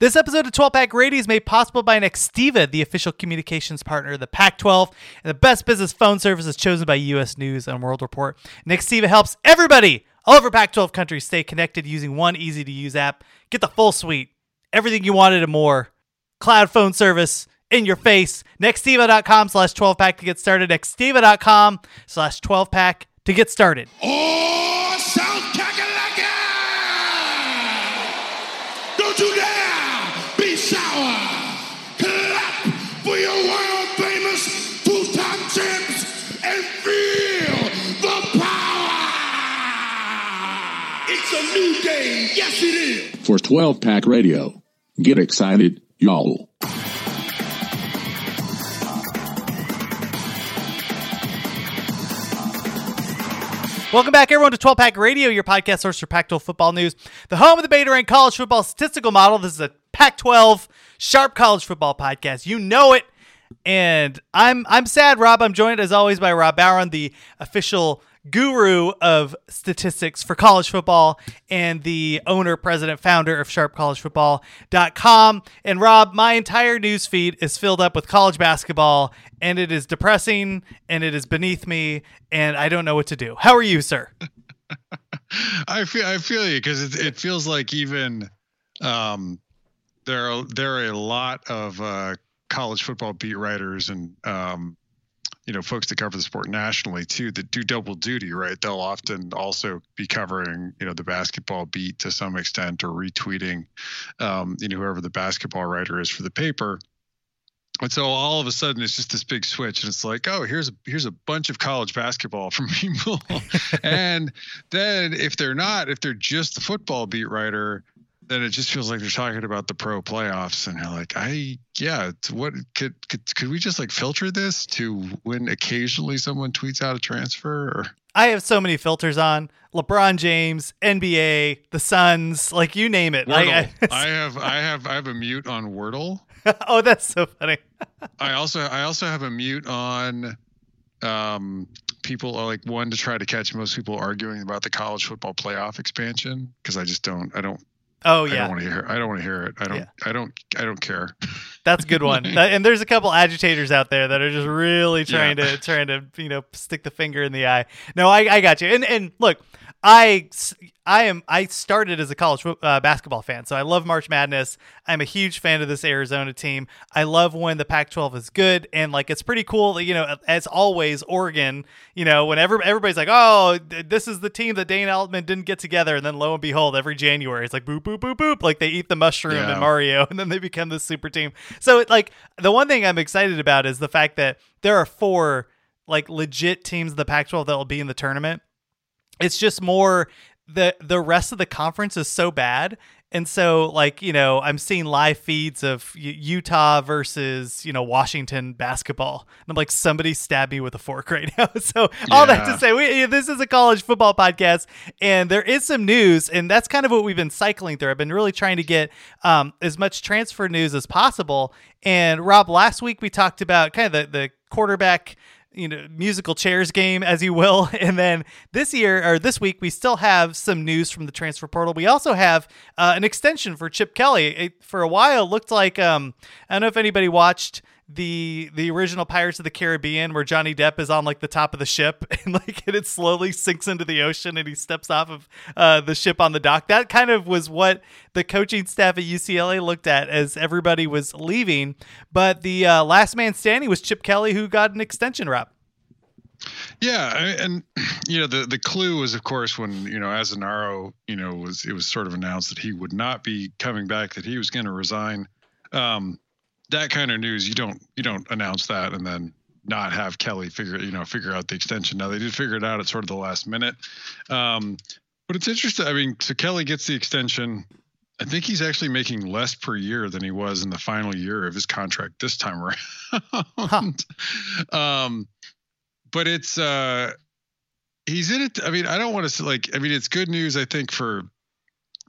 This episode of 12 Pack Radio is made possible by Nextiva, the official communications partner of the Pac 12 and the best business phone services chosen by U.S. News and World Report. Nextiva helps everybody all over Pac 12 countries stay connected using one easy to use app. Get the full suite, everything you wanted and more. Cloud phone service in your face. Nextiva.com slash 12 pack to get started. Nextiva.com slash 12 pack to get started. Oh, South Kakalaka! Yes it is! For 12 Pack Radio, get excited, y'all. Welcome back, everyone, to 12 Pack Radio, your podcast source for Pac 12 football news, the home of the Beta Rank College Football Statistical Model. This is a Pac 12 Sharp College Football podcast. You know it. And I'm I'm sad, Rob. I'm joined as always by Rob Barron, the official guru of statistics for college football and the owner, president, founder of sharpcollegefootball.com. And Rob, my entire news feed is filled up with college basketball, and it is depressing and it is beneath me, and I don't know what to do. How are you, sir? I feel I feel you because it, it feels like even um, there are there are a lot of uh, college football beat writers and um, you know folks that cover the sport nationally too that do double duty. Right, they'll often also be covering you know the basketball beat to some extent or retweeting um, you know whoever the basketball writer is for the paper. And so all of a sudden it's just this big switch and it's like, oh, here's a here's a bunch of college basketball from people. and then if they're not, if they're just the football beat writer, then it just feels like they're talking about the pro playoffs and you're like, I yeah, it's what could could could we just like filter this to when occasionally someone tweets out a transfer or I have so many filters on LeBron James, NBA, the Suns, like you name it. Wordle. I- I have I have I have a mute on Wordle. oh, that's so funny. I also I also have a mute on um people are like one to try to catch most people arguing about the college football playoff expansion because I just don't I don't Oh yeah. I don't want to hear I don't want to hear it. I don't Yeah. I don't I don't care. that's a good one. And there's a couple agitators out there that are just really trying Yeah. to trying to you know stick the finger in the eye. No, I, I got you. And and look, I I am I started as a college uh, basketball fan, so I love March Madness. I'm a huge fan of this Arizona team. I love when the Pac-12 is good, and like it's pretty cool. that, You know, as always, Oregon. You know, whenever everybody's like, "Oh, this is the team that Dana Altman didn't get together," and then lo and behold, every January it's like boop boop boop boop, like they eat the mushroom Yeah. and Mario, and then they become this super team. So it, like the one thing I'm excited about is the fact that there are four like legit teams in the Pac-12 that will be in the tournament it's just more the the rest of the conference is so bad. And so like you know i'm seeing live feeds of utah versus you know washington basketball. And i'm like somebody stabbed me with a fork right now. So all that to say we, this is a college football podcast and there is some news and that's kind of what we've been cycling through. I've been really trying to get um, as much transfer news as possible. And rob last week we talked about kind of the, the quarterback you know musical chairs game as you will. And then this year or this week we still have some news from the transfer portal. We also have uh, an extension for chip kelly. It, for a while looked like um i don't know if anybody watched the the original Pirates of the Caribbean where Johnny Depp is on like the top of the ship and like and it slowly sinks into the ocean and he steps off of uh, the ship on the dock. That kind of was what the coaching staff at UCLA looked at as everybody was leaving. But the uh, last man standing was Chip Kelly, who got an extension rep. Yeah, and you know the the clue was of course when you know Azzinaro you know was it was sort of announced that he would not be coming back that he was going to resign. Um, that kind of news you don't you don't announce that and then not have Kelly figure you know figure out the extension. Now they did figure it out at sort of the last minute, um, but it's interesting. I mean, so Kelly gets the extension. I think he's actually making less per year than he was in the final year of his contract this time around. um, but it's uh, he's in it. I mean, I don't want to like. I mean, it's good news. I think for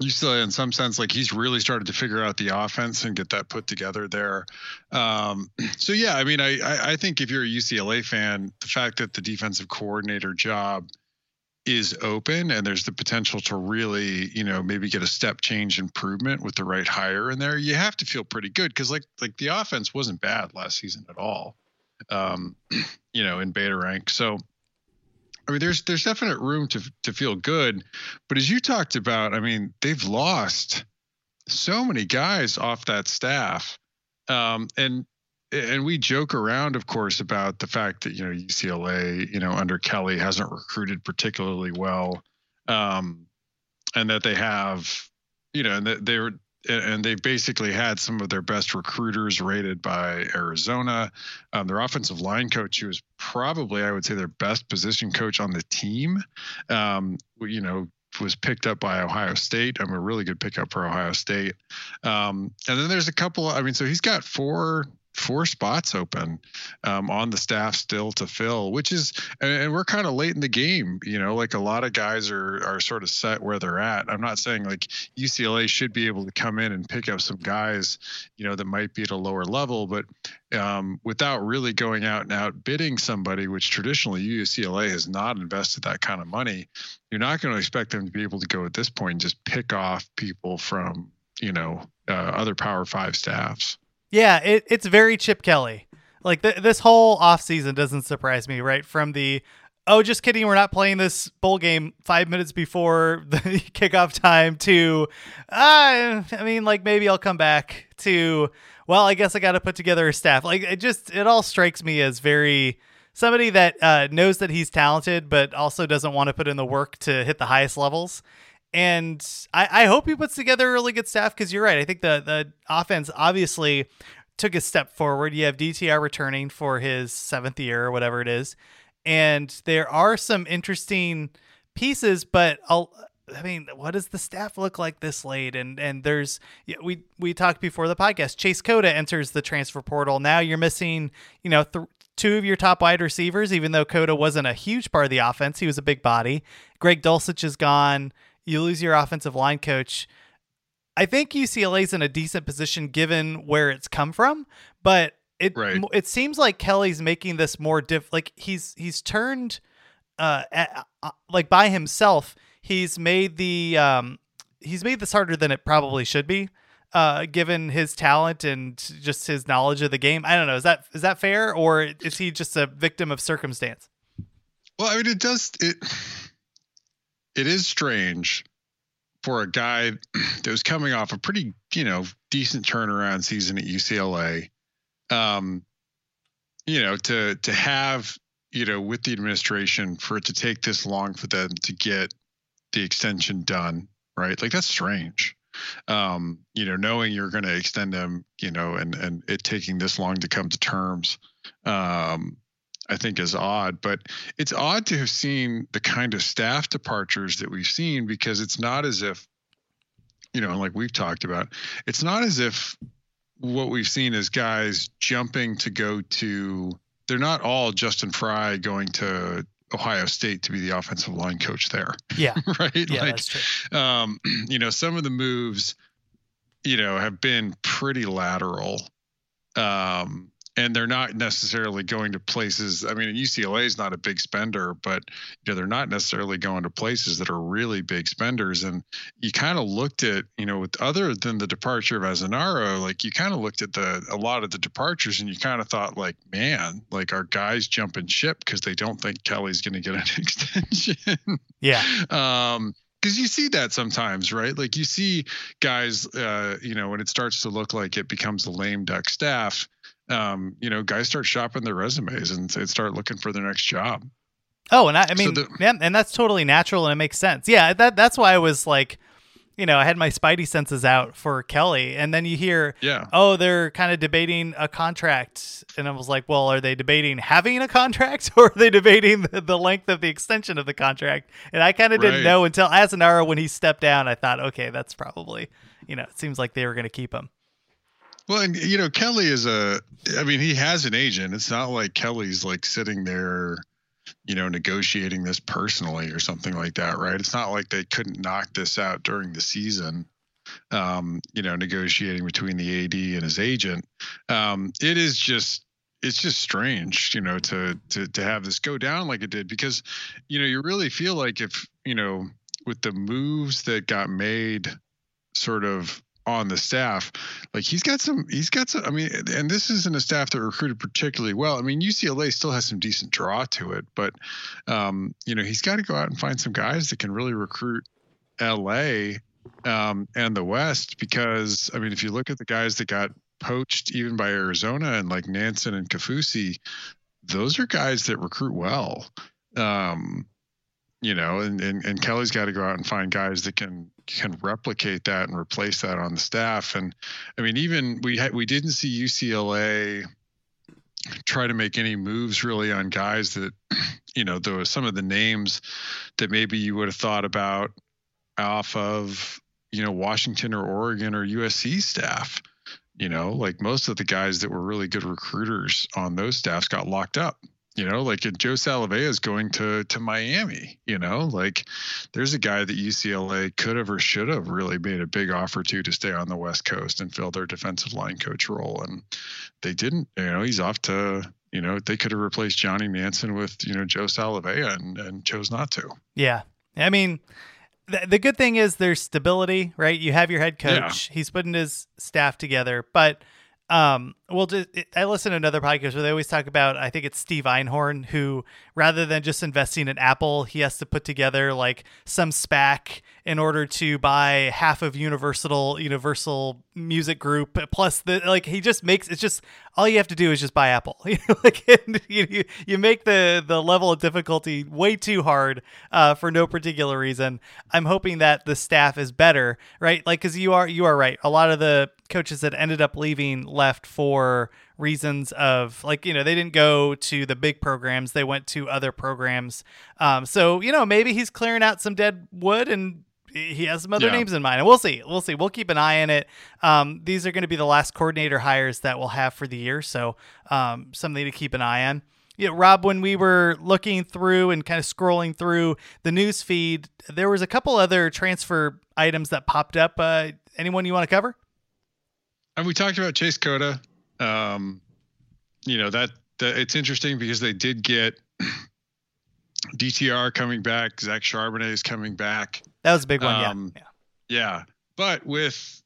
UCLA in some sense, like he's really started to figure out the offense and get that put together there. Um, so yeah, I mean, I, I I think if you're a UCLA fan, the fact that the defensive coordinator job is open and there's the potential to really you know maybe get a step change improvement with the right hire in there you have to feel pretty good because like like the offense wasn't bad last season at all um you know in beta rank so i mean there's there's definite room to to feel good but as you talked about i mean they've lost so many guys off that staff. Um and and we joke around, of course, about the fact that you know UCLA, you know, under Kelly hasn't recruited particularly well, um, and that they have, you know, and that they were, and they've basically had some of their best recruiters rated by Arizona. Um, their offensive line coach, who is probably, I would say, their best position coach on the team, um, you know, was picked up by Ohio State. I'm a really good pickup for Ohio State. Um, and then there's a couple. I mean, so he's got four four spots open um, on the staff still to fill, which is, and, we're kind of late in the game. You know, like a lot of guys are are sort of set where they're at. I'm not saying like UCLA should be able to come in and pick up some guys, you know, that might be at a lower level, but um, without really going out and out bidding somebody, which traditionally UCLA has not invested that kind of money, you're not going to expect them to be able to go at this point and just pick off people from you know uh, other Power Five staffs. Yeah, it, it's very Chip Kelly. Like th- this whole offseason doesn't surprise me, right? From the oh, just kidding, we're not playing this bowl game five minutes before the kickoff time to uh, I mean, like maybe I'll come back to well, I guess I got to put together a staff. Like it just it all strikes me as very somebody that uh, knows that he's talented, but also doesn't want to put in the work to hit the highest levels and I, I hope he puts together a really good staff because you're right. I think the the offense obviously took a step forward. You have DTR returning for his seventh year or whatever it is, and there are some interesting pieces. But I'll, I mean, what does the staff look like this late? And and there's we we talked before the podcast. Chase Cota enters the transfer portal. Now you're missing, you know. Th- two of your top wide receivers, even though Cota wasn't a huge part of the offense, he was a big body. Greg Dulcich is gone you lose your offensive line coach. I think UCLA's in a decent position given where it's come from, but it right. it seems like Kelly's making this more diff like he's he's turned uh, uh like by himself he's made the um he's made this harder than it probably should be uh given his talent and just his knowledge of the game. I don't know, is that is that fair or is he just a victim of circumstance? Well, I mean it does it it is strange for a guy that was coming off a pretty, you know, decent turnaround season at UCLA. Um, you know, to to have, you know, with the administration for it to take this long for them to get the extension done, right? Like that's strange. Um, you know, knowing you're going to extend them, you know, and and it taking this long to come to terms. Um, I think is odd, but it's odd to have seen the kind of staff departures that we've seen because it's not as if, you know, like we've talked about, it's not as if what we've seen is guys jumping to go to, they're not all Justin Frye going to Ohio State to be the offensive line coach there. Yeah. right. Yeah, like, that's true. Um, you know, some of the moves, you know, have been pretty lateral. Um, and they're not necessarily going to places. I mean, UCLA is not a big spender, but you know they're not necessarily going to places that are really big spenders. And you kind of looked at, you know, with other than the departure of Azzinaro, like you kind of looked at the a lot of the departures, and you kind of thought, like, man, like our guys jumping ship because they don't think Kelly's going to get an extension. Yeah. um, because you see that sometimes, right? Like you see guys, uh, you know, when it starts to look like it becomes a lame duck staff, um, you know, guys start shopping their resumes and start looking for their next job. Oh, and I, I mean, So the- yeah, and that's totally natural and it makes sense. Yeah, that that's why I was like, you know, I had my spidey senses out for Kelly, and then you hear, Yeah. oh, they're kind of debating a contract, and I was like, well, are they debating having a contract or are they debating the, the length of the extension of the contract? And I kind of didn't know until Azzinaro when he stepped down. I thought, okay, that's probably, you know, it seems like they were going to keep him. Well, and you know, Kelly is a. I mean, he has an agent. It's not like Kelly's like sitting there, you know, negotiating this personally or something like that, right? It's not like they couldn't knock this out during the season. Um, you know, negotiating between the AD and his agent. Um, it is just it's just strange, you know, to to to have this go down like it did because, you know, you really feel like if you know with the moves that got made, sort of on the staff, like he's got some, he's got some. I mean, and this isn't a staff that recruited particularly well. I mean, UCLA still has some decent draw to it, but um, you know, he's got to go out and find some guys that can really recruit LA um, and the West because I mean, if you look at the guys that got poached even by Arizona and like Nansen and Kafusi, those are guys that recruit well. Um, you know, and, and, and Kelly's got to go out and find guys that can can replicate that and replace that on the staff. And I mean, even we had we didn't see UCLA try to make any moves really on guys that, you know, there was some of the names that maybe you would have thought about off of, you know, Washington or Oregon or USC staff. You know, like most of the guys that were really good recruiters on those staffs got locked up you know like joe salavea is going to to miami you know like there's a guy that ucla could have or should have really made a big offer to to stay on the west coast and fill their defensive line coach role and they didn't. You know he's off to you know they could have replaced johnny nansen with you know joe salavea and and chose not to. Yeah. I mean the, the good thing is there's stability right? You have your head coach. Yeah. he's putting his staff together. But um, well, I listen to another podcast where they always talk about, I think it's Steve Einhorn, who rather than just investing in Apple, he has to put together like some SPAC in order to buy half of Universal Universal Music Group. Plus, the like he just makes it's just all you have to do is just buy Apple. like you, you make the the level of difficulty way too hard uh, for no particular reason. I'm hoping that the staff is better, right? Like because you are you are right. A lot of the coaches that ended up leaving left for reasons of like you know they didn't go to the big programs they went to other programs um, so you know maybe he's clearing out some dead wood and he has some other yeah. names in mind and we'll see we'll see we'll keep an eye on it um, these are going to be the last coordinator hires that we'll have for the year so um, something to keep an eye on yeah, Rob, when we were looking through and kind of scrolling through the news feed, there was a couple other transfer items that popped up. Uh, anyone you want to cover? And we talked about Chase Cota. Um, you know that, that it's interesting because they did get DTR coming back. Zach Charbonnet is coming back. That was a big one. Um, yeah. yeah. But with,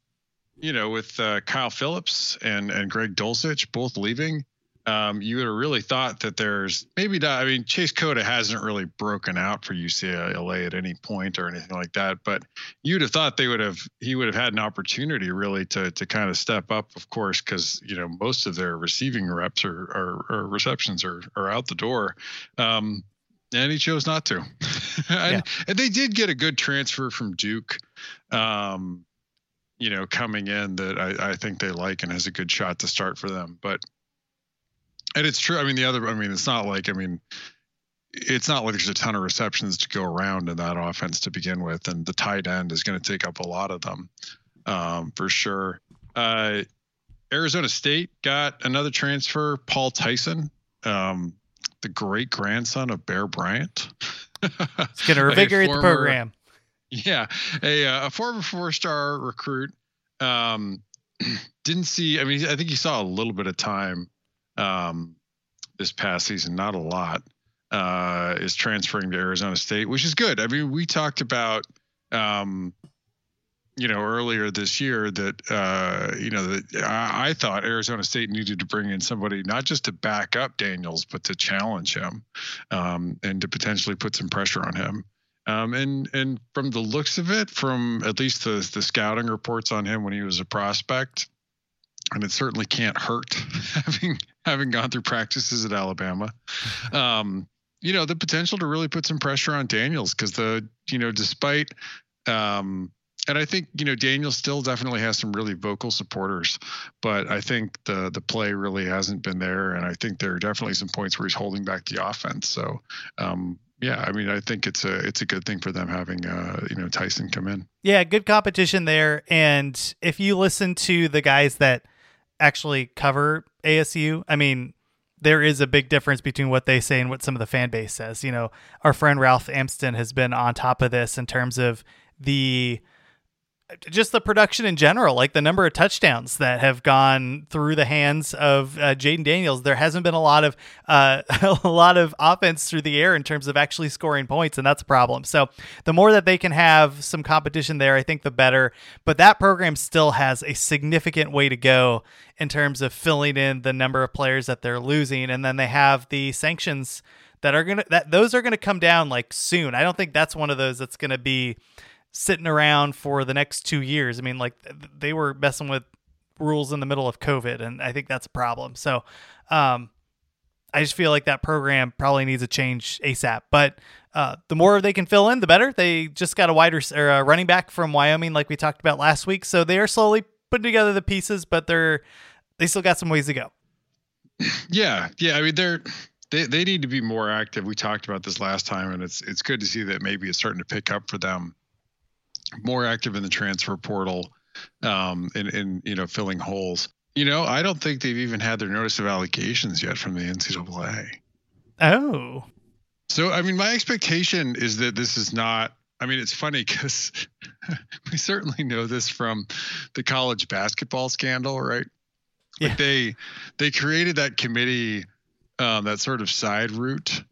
you know, with uh, Kyle Philips and and Greg Dulcich both leaving, um, you would have really thought that there's maybe not. I mean, Chase Cota hasn't really broken out for UCLA at any point or anything like that, but you'd have thought they would have he would have had an opportunity really to to kind of step up, of course, because you know most of their receiving reps or, or, or receptions are are out the door. Um, and he chose not to. and, yeah. and, they did get a good transfer from Duke. Um, you know, coming in that I, I think they like and has a good shot to start for them. But and it's true. I mean, the other, I mean, it's not like, I mean, it's not like there's a ton of receptions to go around in that offense to begin with, and the tight end is going to take up a lot of them um, for sure. Uh, Arizona State got another transfer, Paul Tyson, um, the great grandson of Bear Bryant. it's going to revigorate the program. Yeah, a, uh, a former four-star recruit. Um, didn't see. I mean, I think he saw a little bit of time um, this past season, not a lot, uh, is transferring to Arizona State, which is good. I mean, we talked about, um, you know, earlier this year that, uh, you know, that I, I, thought Arizona State needed to bring in somebody not just to back up Daniels, but to challenge him um, and to potentially put some pressure on him. Um, and and from the looks of it, from at least the the scouting reports on him when he was a prospect, and it certainly can't hurt having having gone through practices at Alabama. Um, you know, the potential to really put some pressure on Daniels because the you know despite um, and I think you know Daniel still definitely has some really vocal supporters, but I think the the play really hasn't been there, and I think there are definitely some points where he's holding back the offense. So, um, yeah, I mean, I think it's a it's a good thing for them having uh, you know Tyson come in. Yeah, good competition there. And if you listen to the guys that actually cover ASU, I mean, there is a big difference between what they say and what some of the fan base says. You know, our friend Ralph Amsden has been on top of this in terms of the just the production in general, like the number of touchdowns that have gone through the hands of uh, Jayden Daniels. There hasn't been a lot of uh, a lot of offense through the air in terms of actually scoring points, and that's a problem. So the more that they can have some competition there, I think the better. But that program still has a significant way to go in terms of filling in the number of players that they're losing, and then they have the sanctions that are gonna that those are gonna come down like soon. I don't think that's one of those that's gonna be sitting around for the next two years. I mean, like they were messing with rules in the middle of COVID, and I think that's a problem. So, um, I just feel like that program probably needs a change ASAP. But uh, the more they can fill in, the better. They just got a wider or a running back from Wyoming, like we talked about last week. So they are slowly putting together the pieces, but they're they still got some ways to go. Yeah, yeah. I mean, they're they they need to be more active. We talked about this last time, and it's it's good to see that maybe it's starting to pick up for them more active in the transfer portal um, and, and you know filling holes. You know, I don't think they've even had their notice of allegations yet from the NCAA. Oh, so I mean, my expectation is that this is not. I mean, it's funny because we certainly know this from the college basketball scandal, right? Yeah. Like they they created that committee, um, that sort of side route,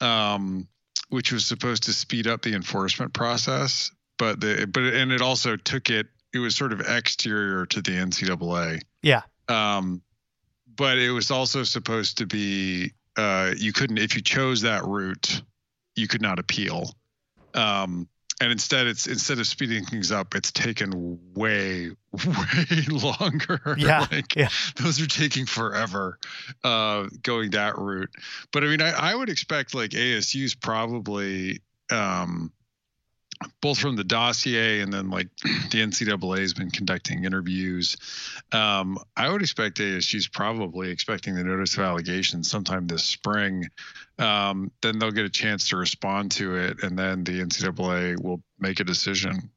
um, which was supposed to speed up the enforcement process but the but and it also took it. It was sort of exterior to the NCAA. Yeah. Um, but it was also supposed to be uh, you couldn't if you chose that route, you could not appeal. Um, and instead, it's instead of speeding things up, it's taken way, way longer. Yeah, like yeah. those are taking forever, uh, going that route. But I mean, I, I would expect like ASU's probably um, both from the dossier and then like the NCAA has been conducting interviews. Um, I would expect ASU's probably expecting the notice of allegations sometime this spring. Um, then they'll get a chance to respond to it, and then the NCAA will make a decision.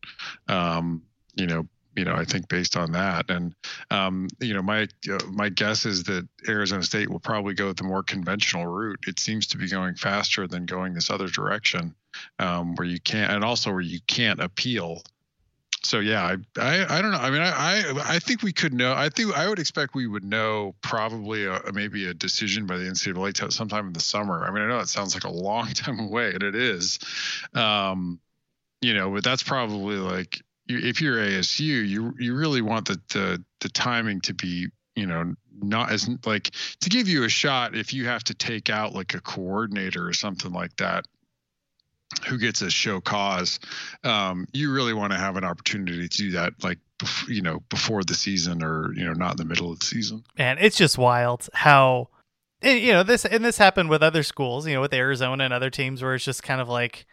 Um, you know, you know, I think based on that, and um, you know, my uh, my guess is that Arizona State will probably go the more conventional route. It seems to be going faster than going this other direction um, where you can't, and also where you can't appeal. So yeah, I, I, I don't know. I mean, I, I, I think we could know. I think I would expect we would know probably a, maybe a decision by the NCAA sometime in the summer. I mean, I know it sounds like a long time away, and it is. Um, you know, but that's probably like if you're ASU, you you really want the the the timing to be you know not as like to give you a shot if you have to take out like a coordinator or something like that who gets a show cause, um, you really want to have an opportunity to do that, like you know, before the season or you know, not in the middle of the season. And it's just wild how you know this, and this happened with other schools, you know, with Arizona and other teams, where it's just kind of like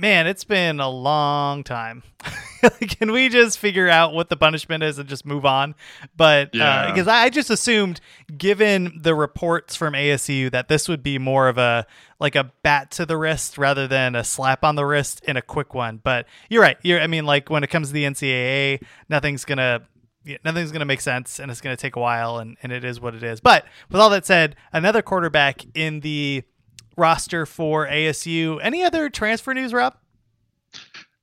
man, it's been a long time. Can we just figure out what the punishment is and just move on? But because uh, I just assumed, given the reports from ASU, that this would be more of a like a bat to the wrist rather than a slap on the wrist in a quick one. But you're right. You're, I mean, like when it comes to the NCAA, nothing's gonna nothing's going to make sense and it's going to take a while and, and it is what it is. But with all that said, another quarterback in the roster for ASU. Any other transfer news, Rob?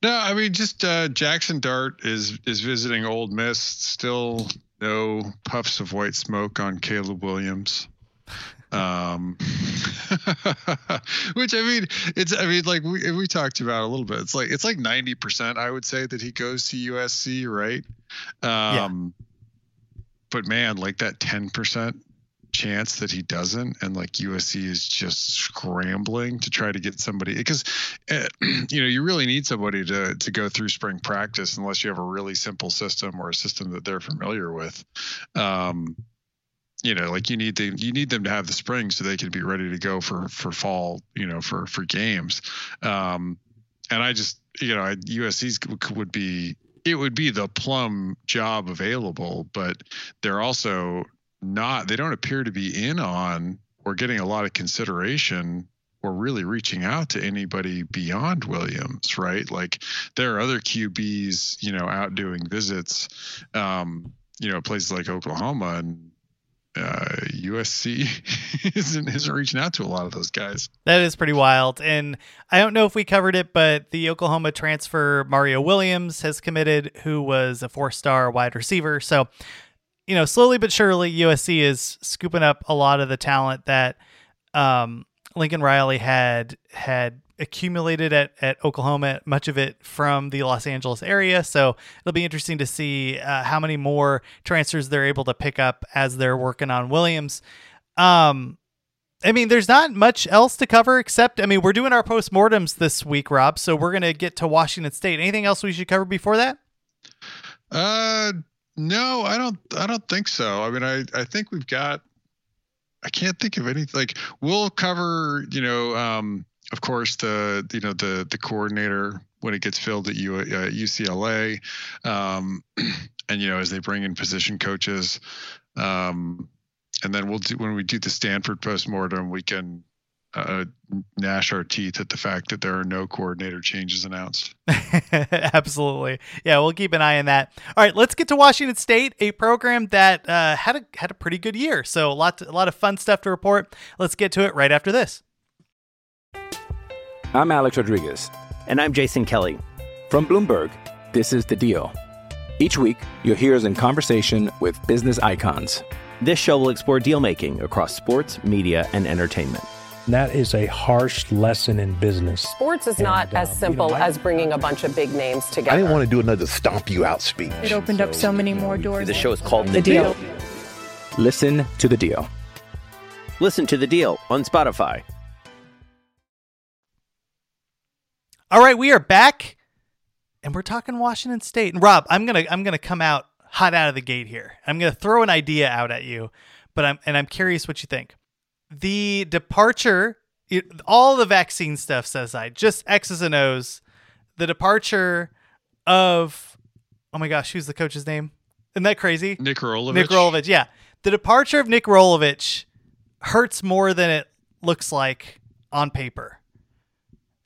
No, I mean just uh, Jackson Dart is is visiting Ole Miss. Still no puffs of white smoke on Caleb Williams. Um, which I mean, it's I mean like we we talked about a little bit. It's like it's like ninety percent I would say that he goes to USC, right? Um, yeah. But man, like that ten percent chance that he doesn't and like USC is just scrambling to try to get somebody because uh, you know you really need somebody to to go through spring practice unless you have a really simple system or a system that they're familiar with. Um you know like you need them you need them to have the spring so they can be ready to go for for fall you know for for games. Um and I just you know USC's would be it would be the plum job available but they're also not they don't appear to be in on or getting a lot of consideration or really reaching out to anybody beyond Williams, right? Like there are other QBs, you know, out doing visits, um, you know, places like Oklahoma and uh, USC isn't isn't reaching out to a lot of those guys. That is pretty wild. And I don't know if we covered it, but the Oklahoma transfer Mario Williams has committed, who was a four-star wide receiver. So, you know, slowly but surely, USC is scooping up a lot of the talent that um, Lincoln Riley had had accumulated at, at Oklahoma, much of it from the Los Angeles area. So it'll be interesting to see uh, how many more transfers they're able to pick up as they're working on Williams. Um, I mean, there's not much else to cover except, I mean, we're doing our postmortems this week, Rob. So we're going to get to Washington State. Anything else we should cover before that? Uh, no, I don't. I don't think so. I mean, I I think we've got. I can't think of anything. Like we'll cover, you know, um, of course, the you know the the coordinator when it gets filled at U, uh, UCLA, um, and you know as they bring in position coaches, um, and then we'll do when we do the Stanford postmortem, we can uh, gnash our teeth at the fact that there are no coordinator changes announced. Absolutely, yeah, we'll keep an eye on that. All right, let's get to Washington State, a program that uh, had a had a pretty good year. So a lot to, a lot of fun stuff to report. Let's get to it right after this. I'm Alex Rodriguez. And I'm Jason Kelly. From Bloomberg, this is The Deal. Each week, you'll hear us in conversation with business icons. This show will explore deal making across sports, media, and entertainment. That is a harsh lesson in business. Sports is not And, uh, as simple you know, I- as bringing a bunch of big names together. I didn't want to do another stomp you out speech. It opened up so many more doors. The show is called The, The Deal. Listen to The Deal. Listen to The Deal on Spotify. All right, we are back, and we're talking Washington State. And Rob, I'm gonna I'm gonna come out hot out of the gate here. I'm gonna throw an idea out at you, but I'm and I'm curious what you think. The departure, it, all the vaccine stuff says I just X's and O's. The departure of, oh my gosh, who's the coach's name? Isn't that crazy? Nick Rolovich. Nick Rolovich, yeah. The departure of Nick Rolovich hurts more than it looks like on paper.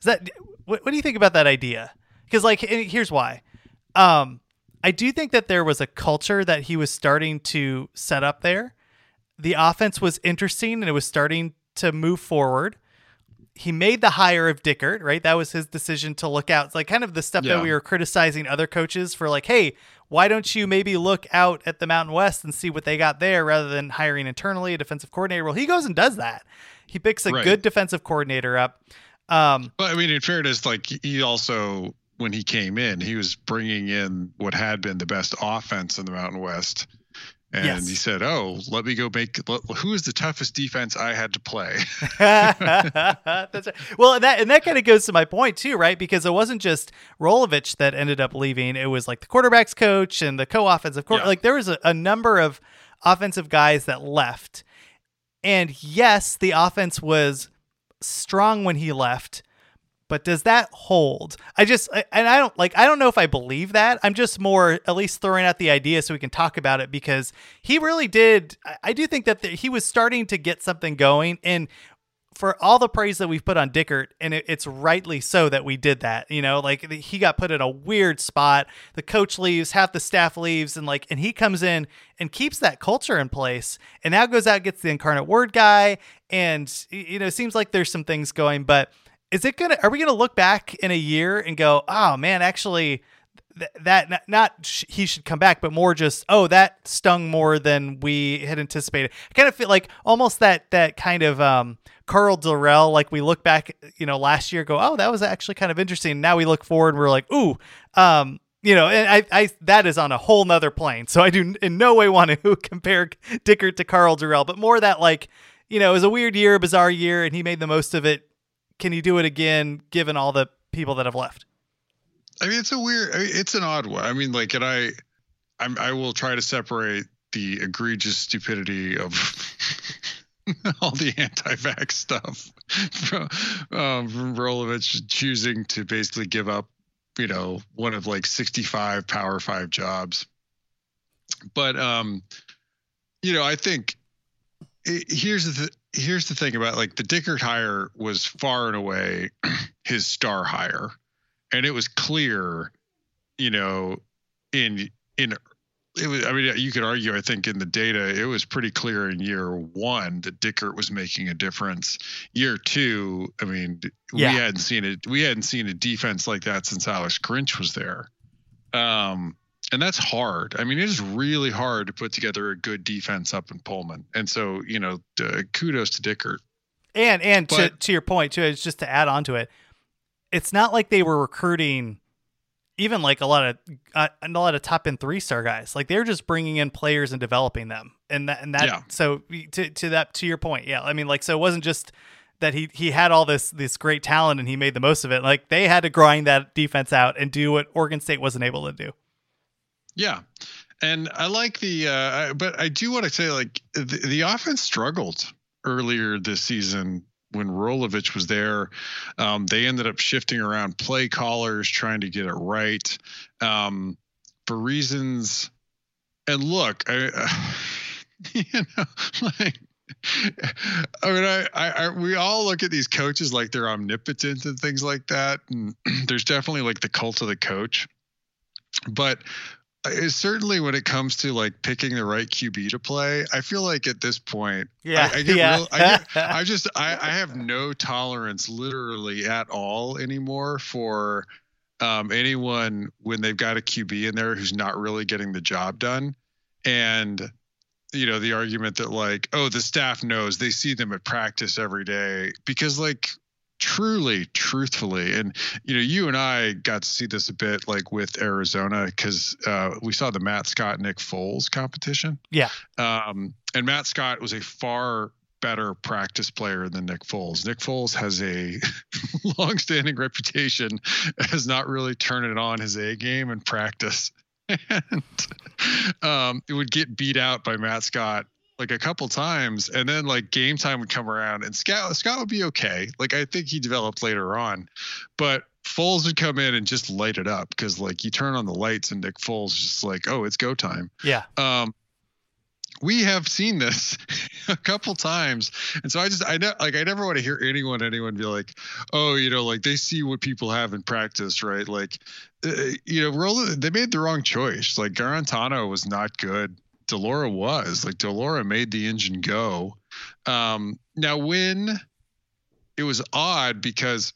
Is that what, what do you think about that idea? Because like here's why. Um, I do think that there was a culture that he was starting to set up there. The offense was interesting and it was starting to move forward. He made the hire of Dickert, right? That was his decision to look out. It's like kind of the stuff Yeah. that we were criticizing other coaches for, like, hey, why don't you maybe look out at the Mountain West and see what they got there rather than hiring internally a defensive coordinator? Well, he goes and does that. He picks a Right. good defensive coordinator up. Um, But I mean, in fairness, like he also, when he came in, he was bringing in what had been the best offense in the Mountain West. And Yes. he said, "Oh, let me go make. Let, who is the toughest defense I had to play?" That's right. Well, and that and that kind of goes to my point too, right? Because it wasn't just Rolovich that ended up leaving; it was like the quarterbacks coach and the co-offensive coach. Yeah. Like there was a, a number of offensive guys that left, and yes, the offense was strong when he left. But does that hold? I just I- and I don't like I don't know if I believe that. I'm just more at least throwing out the idea so we can talk about it because he really did. I- I do think that the, he was starting to get something going, and for all the praise that we've put on Dickert, and it, it's rightly so that we did that. You know, like he got put in a weird spot. The coach leaves, half the staff leaves, and like, and he comes in and keeps that culture in place. And now goes out, gets the incarnate word guy, and you know, it seems like there's some things going. But is it gonna? Are we gonna look back in a year and go, oh man, actually? th- That not, not sh- he should come back, but more just oh that stung more than we had anticipated. I kind of feel like almost that that kind of um, Karl Dorrell, like we look back, you know, last year, go, oh, that was actually kind of interesting. Now we look forward, we're like, ooh, um, you know, and I, I that is on a whole nother plane. So I do in no way want to compare Dickert to Karl Dorrell, but more that like, you know, it was a weird year, a bizarre year, and he made the most of it. Can you do it again, given all the people that have left? I mean, it's a weird. I mean, it's an odd one. I mean, like, and I, I'm, I will try to separate the egregious stupidity of all the anti-vax stuff from, um, from Rolovich choosing to basically give up, you know, one of like 65 Power Five jobs. But, um, you know, I think it, here's the. Here's the thing about like the Dickert hire was far and away his star hire, and it was clear, you know, in in it was. I mean, you could argue. I think in the data, it was pretty clear in year one that Dickert was making a difference. Year two, I mean, Yeah. we hadn't seen it. We hadn't seen a defense like that since Alex Grinch was there. Um, and that's hard. I mean, it is really hard to put together a good defense up in Pullman. And so, you know, uh, kudos to Dickert. And and to, But- to your point too, is just to add on to it, it's not like they were recruiting even like a lot of uh, a lot of top end three star guys. Like they're just bringing in players and developing them, and that and that. Yeah. So to to that to your point, yeah. I mean, like so it wasn't just that he he had all this this great talent and he made the most of it. Like they had to grind that defense out and do what Oregon State wasn't able to do. Yeah. And I like the, uh, but I do want to say, like, the, the offense struggled earlier this season when Rolovich was there. Um, they ended up shifting around play callers, trying to get it right um, for reasons. And look, I, uh, you know, like, I mean, I, I, I, we all look at these coaches like they're omnipotent and things like that. And there's definitely like the cult of the coach. But certainly when it comes to like picking the right QB to play, I feel like at this point, Yeah, I, I get yeah. real, I, get, I just, I, I have no tolerance literally at all anymore for um, anyone when they've got a QB in there who's not really getting the job done. And, you know, the argument that like, oh, the staff knows they see them at practice every day because like truly truthfully and you know you and i got to see this a bit like with arizona because uh, we saw the matt scott nick foles competition. Yeah. um, and matt scott was a far better practice player than nick foles. Nick foles has a long-standing reputation as not really turning on his a game in practice. And um, it would get beat out by matt scott like a couple times and then like game time would come around and Scott Scott would be okay. Like I think he developed later on. But Foles would come in and just light it up because like you turn on the lights and Nick Foles is just like, oh, it's go time. Yeah. Um we have seen this a couple times and so i just i know like i never want to hear anyone anyone be like oh you know like they see what people have in practice right like uh, you know roll they made the wrong choice like guarantano was not good de laura was like de laura made the engine go um now when it was odd because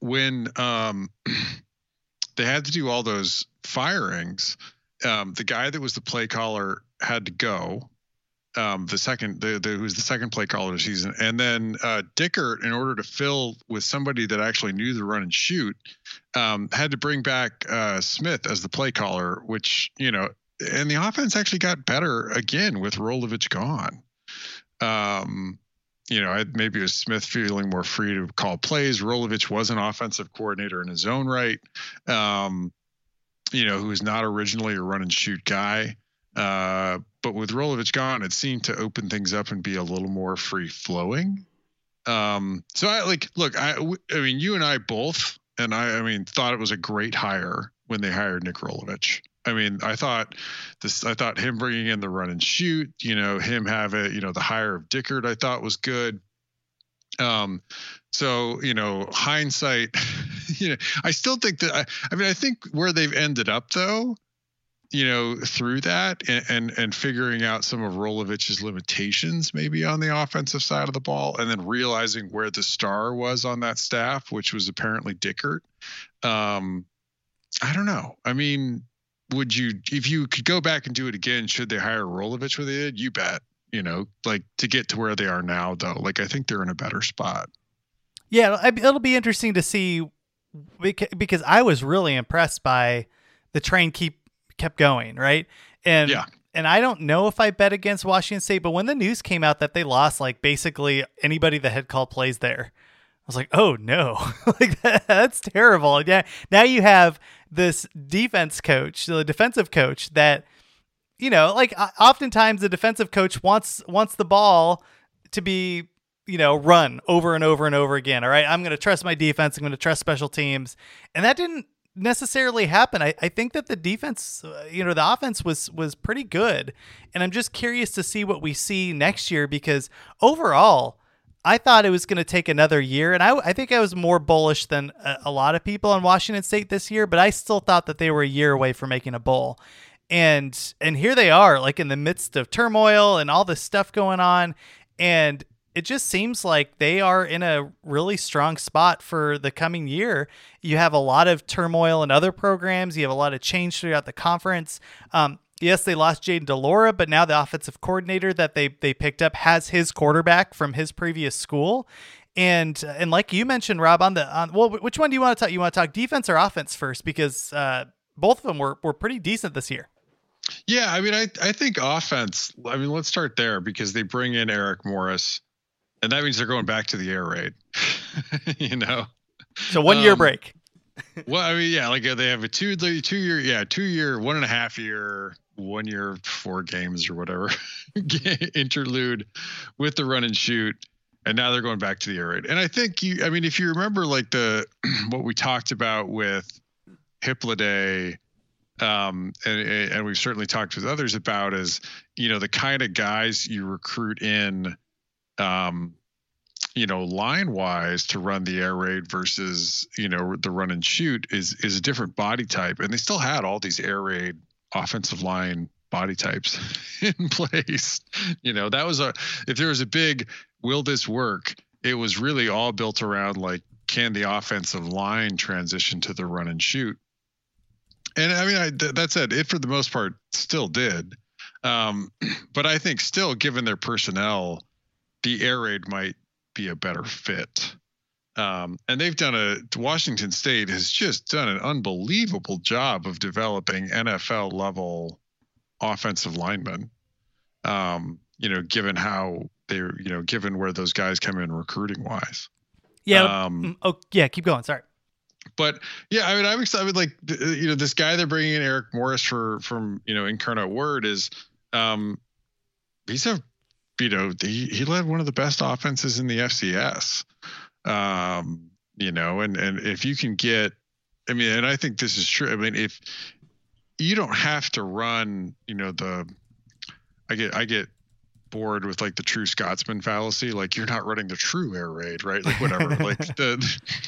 when um they had to do all those firings um, the guy that was the play caller had to go. Um, the second, the, the who was the second play caller this season, and then uh, Dickert, in order to fill with somebody that actually knew the run and shoot, um, had to bring back uh, Smith as the play caller, which you know, and the offense actually got better again with Rolovich gone. Um, you know, maybe it was Smith feeling more free to call plays. Rolovich was an offensive coordinator in his own right. Um, you know, who was not originally a run and shoot guy. Uh, but with Rolovich gone, it seemed to open things up and be a little more free flowing. Um, so I like, look, I, I mean, you and I both, and I, I mean, thought it was a great hire when they hired Nick Rolovich. I mean, I thought this, I thought him bringing in the run and shoot, you know, him have it, you know, the hire of Dickert, I thought was good. Um, so you know, hindsight, you know, I still think that I, I mean, I think where they've ended up though, you know, through that and and, and figuring out some of Rolovich's limitations maybe on the offensive side of the ball, and then realizing where the star was on that staff, which was apparently Dickert. Um, I don't know. I mean, would you if you could go back and do it again? Should they hire Rolovich they did? You bet. You know, like to get to where they are now, though. Like I think they're in a better spot. Yeah, it'll be interesting to see because I was really impressed by the train keep kept going, right? And Yeah. and I don't know if I bet against Washington State, but when the news came out that they lost like basically anybody that had called plays there, I was like, "Oh no. like that, that's terrible." Yeah. Now you have this defense coach, the defensive coach that you know, like oftentimes the defensive coach wants wants the ball to be, you know, run over and over and over again. All right, I'm going to trust my defense. I'm going to trust special teams, and that didn't necessarily happen. I, I think that the defense, uh, you know, the offense was was pretty good, and I'm just curious to see what we see next year because overall, I thought it was going to take another year, and I, I think I was more bullish than a, a lot of people on Washington State this year, but I still thought that they were a year away from making a bowl. And and here they are, like in the midst of turmoil and all this stuff going on, and it just seems like they are in a really strong spot for the coming year. You have a lot of turmoil in other programs. You have a lot of change throughout the conference. Um, yes, they lost Jayden de Laura, but now the offensive coordinator that they they picked up has his quarterback from his previous school. And and like you mentioned, Rob, on the on well, which one do you want to talk? You want to talk defense or offense first? Because uh, both of them were were pretty decent this year. Yeah, I mean, I I think offense. I mean, let's start there because they bring in Eric Morris, and that means they're going back to the air raid. you know, so one year um, break. well, I mean, yeah, like uh, they have a two two year, yeah, two year, one and a half year, one year, four games or whatever interlude with the run and shoot, and now they're going back to the air raid. And I think you, I mean, if you remember, like the what we talked about with Hippolyte um, and, and we've certainly talked with others about is you know the kind of guys you recruit in um, you know line wise to run the air raid versus you know the run and shoot is is a different body type and they still had all these air raid offensive line body types in place you know that was a if there was a big will this work it was really all built around like can the offensive line transition to the run and shoot and I mean, I, th- that said, it for the most part still did. Um, but I think still, given their personnel, the air raid might be a better fit. Um, and they've done a Washington State has just done an unbelievable job of developing NFL level offensive linemen. Um, you know, given how they're, you know, given where those guys come in recruiting wise. Yeah. Um, oh, yeah. Keep going. Sorry but yeah, I mean, I'm excited. Like, you know, this guy they're bringing in, Eric Morris, for from you know Incarnate Word, is um, he's a, you know, he he led one of the best offenses in the FCS. Um, you know, and and if you can get, I mean, and I think this is true. I mean, if you don't have to run, you know, the, I get I get bored with like the true Scotsman fallacy. Like you're not running the true air raid, right? Like whatever. like the,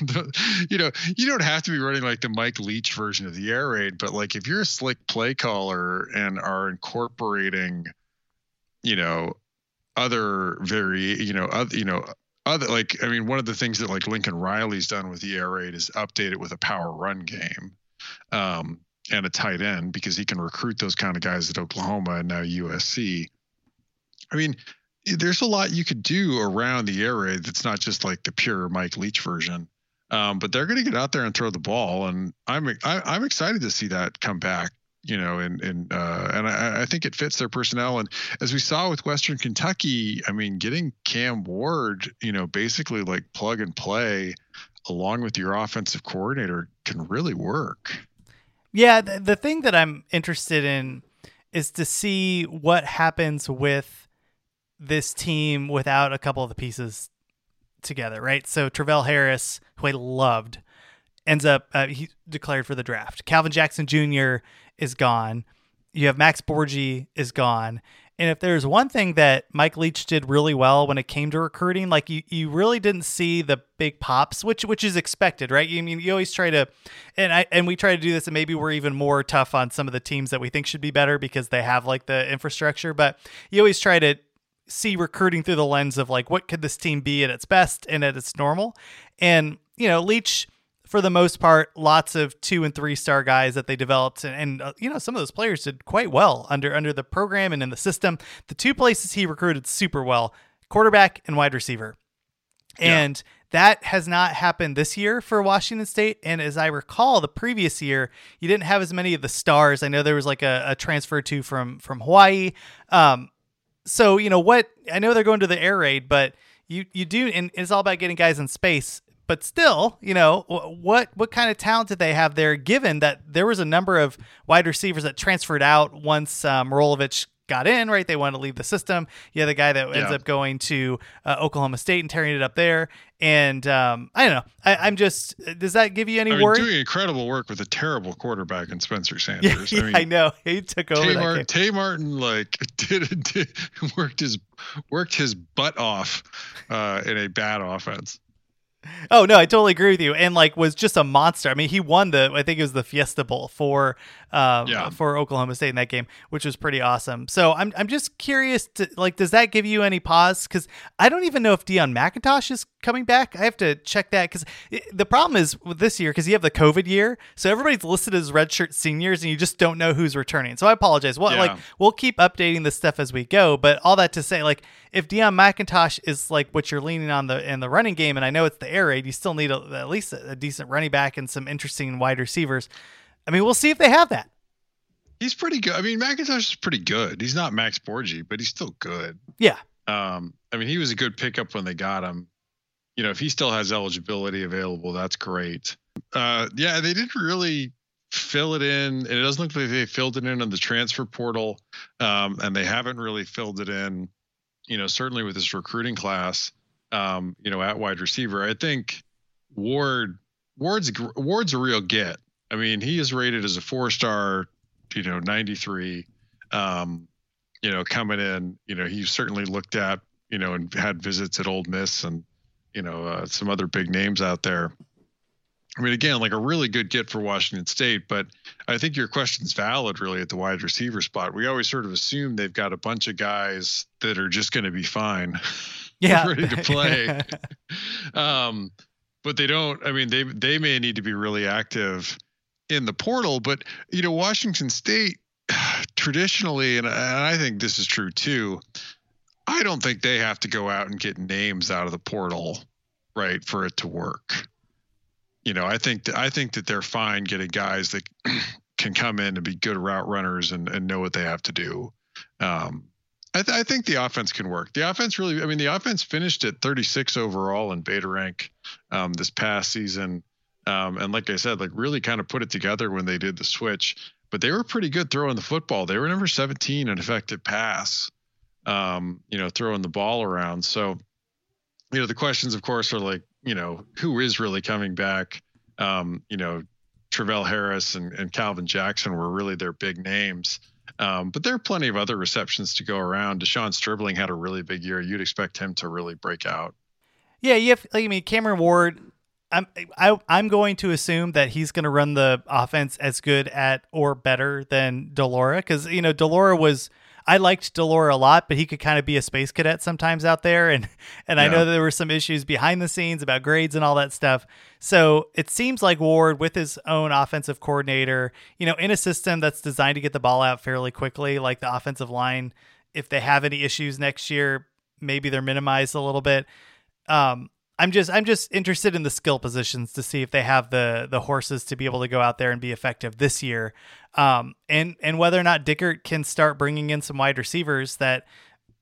the, you know, you don't have to be running like the Mike Leach version of the air raid, but like if you're a slick play caller and are incorporating, you know, other very, you know, other, you know, other like I mean, one of the things that like Lincoln Riley's done with the air raid is update it with a power run game. Um, and a tight end because he can recruit those kind of guys at Oklahoma and now USC. I mean, there's a lot you could do around the air raid that's not just like the pure Mike Leach version. Um, but they're going to get out there and throw the ball, and I'm I, am i am excited to see that come back. You know, and and uh, and I, I think it fits their personnel. And as we saw with Western Kentucky, I mean, getting Cam Ward, you know, basically like plug and play along with your offensive coordinator can really work. Yeah, the, the thing that I'm interested in is to see what happens with this team without a couple of the pieces together, right? So Travell Harris, who I loved, ends up uh, he declared for the draft. Calvin Jackson Jr. is gone. You have Max Borghi is gone. And if there's one thing that Mike Leach did really well when it came to recruiting, like you, you really didn't see the big pops, which which is expected, right? You I mean you always try to, and I and we try to do this, and maybe we're even more tough on some of the teams that we think should be better because they have like the infrastructure. But you always try to see recruiting through the lens of like what could this team be at its best and at its normal. And you know, Leach for the most part, lots of two and three star guys that they developed, and, and uh, you know some of those players did quite well under under the program and in the system. The two places he recruited super well: quarterback and wide receiver, and yeah. that has not happened this year for Washington State. And as I recall, the previous year you didn't have as many of the stars. I know there was like a, a transfer to from from Hawaii, um, so you know what? I know they're going to the air raid, but you you do, and it's all about getting guys in space. But still, you know what what kind of talent did they have there? Given that there was a number of wide receivers that transferred out once um, Rolovich got in, right? They wanted to leave the system. You have the guy that ends Yeah. up going to uh, Oklahoma State and tearing it up there. And um, I don't know. I, I'm just. Does that give you any I mean, worry? doing incredible work with a terrible quarterback in Spencer Sanders. yeah, I mean, I know he took over Tay, that Mar- Tay Martin like did, did worked his worked his butt off uh, in a bad offense. Oh no, I totally agree with you. And like was just a monster. I mean, he won the I think it was the Fiesta Bowl for um Yeah. for Oklahoma State in that game, which was pretty awesome. So I'm I'm just curious to like does that give you any pause cuz I don't even know if Deon McIntosh is coming back. I have to check that cuz the problem is with this year cuz you have the COVID year. So everybody's listed as redshirt seniors and you just don't know who's returning. So I apologize. Well, Yeah. like we'll keep updating this stuff as we go, but all that to say like if Deon McIntosh is like what you're leaning on the in the running game, and I know it's the air raid, you still need a, at least a, a decent running back and some interesting wide receivers. I mean, we'll see if they have that. He's pretty good. I mean, McIntosh is pretty good. He's not Max Borghi, but he's still good. Yeah, Um, I mean, he was a good pickup when they got him. You know, if he still has eligibility available, that's great. Uh, yeah, they didn't really fill it in, and it doesn't look like they filled it in on the transfer portal, um, and they haven't really filled it in. You know, certainly with this recruiting class, um, you know, at wide receiver, I think Ward Ward's Ward's a real get. I mean, he is rated as a four star, you know, 93. Um, you know, coming in, you know, he certainly looked at, you know, and had visits at Ole Miss and, you know, uh, some other big names out there. I mean, again, like a really good get for Washington State, but I think your question's valid really at the wide receiver spot. We always sort of assume they've got a bunch of guys that are just going to be fine, yeah, ready to play. um, but they don't. I mean, they they may need to be really active in the portal. But you know, Washington State traditionally, and, and I think this is true too. I don't think they have to go out and get names out of the portal, right, for it to work. You know, I think that I think that they're fine getting guys that can come in and be good route runners and, and know what they have to do. Um, I, th- I think the offense can work. The offense really, I mean, the offense finished at 36 overall in beta rank um, this past season. Um, and like I said, like really kind of put it together when they did the switch. But they were pretty good throwing the football. They were number 17 in effective pass, um, you know, throwing the ball around. So, you know, the questions, of course, are like, you know, who is really coming back? Um, you know, Travell Harris and, and Calvin Jackson were really their big names. Um, but there are plenty of other receptions to go around. De'Zhaun Stribling had a really big year. You'd expect him to really break out. Yeah, you have. Like, I mean, Cameron Ward. I'm I, I'm going to assume that he's going to run the offense as good at or better than de Laura because you know de Laura was. I liked de Laura a lot, but he could kind of be a space cadet sometimes out there, and and I know there were some issues behind the scenes about grades and all that stuff. So it seems like Ward, with his own offensive coordinator, you know, in a system that's designed to get the ball out fairly quickly, like the offensive line, if they have any issues next year, maybe they're minimized a little bit. Um, I'm just I'm just interested in the skill positions to see if they have the the horses to be able to go out there and be effective this year, um, and and whether or not Dickert can start bringing in some wide receivers that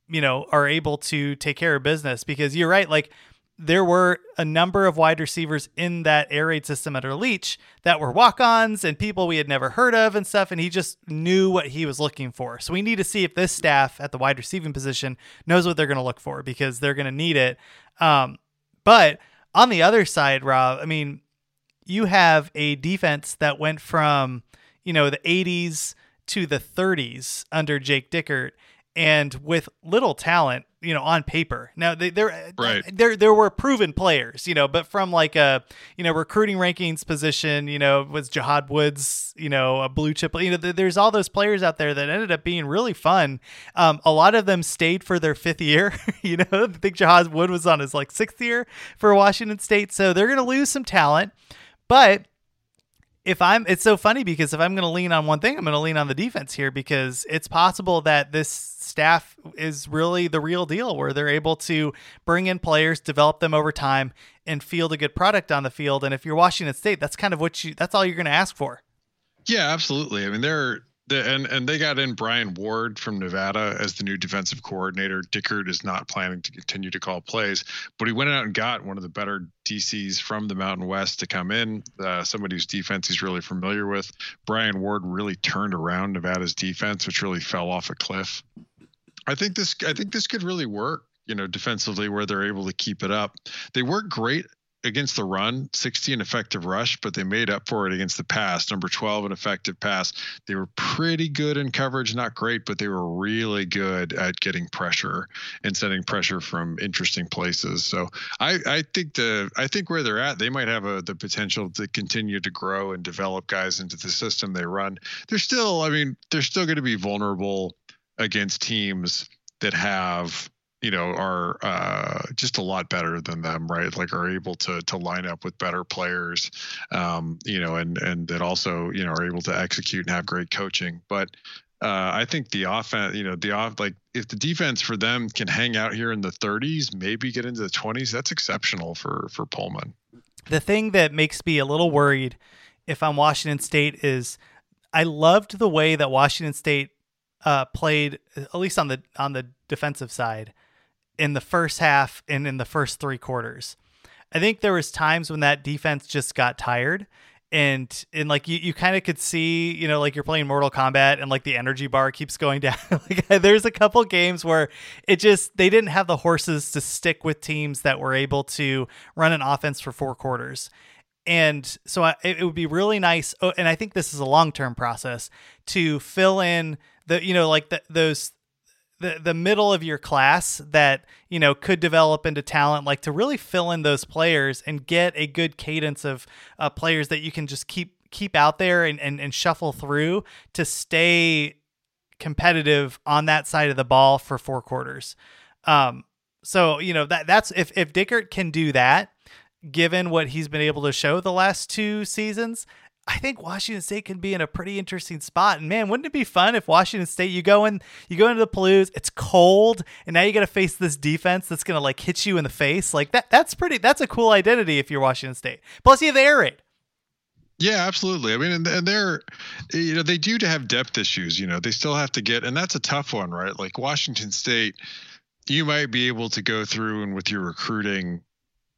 you know are able to take care of business. Because you're right, like there were a number of wide receivers in that air raid system under Leach that were walk-ons and people we had never heard of and stuff, and he just knew what he was looking for. So we need to see if this staff at the wide receiving position knows what they're going to look for because they're going to need it. Um, but on the other side, Rob, I mean, you have a defense that went from, you know, the 80s to the 30s under Jake Dickert and with little talent, you know, on paper. Now they there Right. there there were proven players, you know, but from like a, you know, recruiting rankings position, you know, was Jahad Woods, you know, a blue chip, you know, there- there's all those players out there that ended up being really fun. Um, a lot of them stayed for their fifth year, you know, I think Jahad Wood was on his like sixth year for Washington State. So they're going to lose some talent, but if I'm, it's so funny because if I'm going to lean on one thing, I'm going to lean on the defense here because it's possible that this staff is really the real deal where they're able to bring in players, develop them over time, and field a good product on the field. And if you're Washington State, that's kind of what you, that's all you're going to ask for. Yeah, absolutely. I mean, they're the, and and they got in Brian Ward from Nevada as the new defensive coordinator. Dickert is not planning to continue to call plays, but he went out and got one of the better DCs from the Mountain West to come in. Uh, somebody whose defense he's really familiar with. Brian Ward really turned around Nevada's defense, which really fell off a cliff. I think this I think this could really work. You know, defensively, where they're able to keep it up. They work great against the run, 60 in effective rush, but they made up for it against the pass. Number 12 in effective pass. They were pretty good in coverage, not great, but they were really good at getting pressure and setting pressure from interesting places. So I, I think the I think where they're at, they might have a, the potential to continue to grow and develop guys into the system they run. They're still, I mean, they're still going to be vulnerable against teams that have you know are uh, just a lot better than them right? Like are able to to line up with better players um, you know and and that also you know are able to execute and have great coaching. But uh, I think the offense, you know, the off like if the defense for them can hang out here in the 30s, maybe get into the 20s, that's exceptional for for Pullman. The thing that makes me a little worried if I'm Washington State is I loved the way that Washington State uh, played, at least on the on the defensive side in the first half and in the first three quarters. I think there was times when that defense just got tired and and like you, you kind of could see you know like you're playing mortal kombat and like the energy bar keeps going down like there's a couple games where it just they didn't have the horses to stick with teams that were able to run an offense for four quarters and so I, it would be really nice oh, and i think this is a long-term process to fill in the you know like the, those the the middle of your class that you know could develop into talent like to really fill in those players and get a good cadence of uh, players that you can just keep keep out there and, and and shuffle through to stay competitive on that side of the ball for four quarters. Um so you know that that's if if Dickert can do that given what he's been able to show the last two seasons I think Washington State can be in a pretty interesting spot. And man, wouldn't it be fun if Washington State you go in, you go into the Palouse, it's cold, and now you got to face this defense that's gonna like hit you in the face. Like that, that's pretty. That's a cool identity if you're Washington State. Plus, you have the air raid. Yeah, absolutely. I mean, and, and they're, you know, they do to have depth issues. You know, they still have to get, and that's a tough one, right? Like Washington State, you might be able to go through and with your recruiting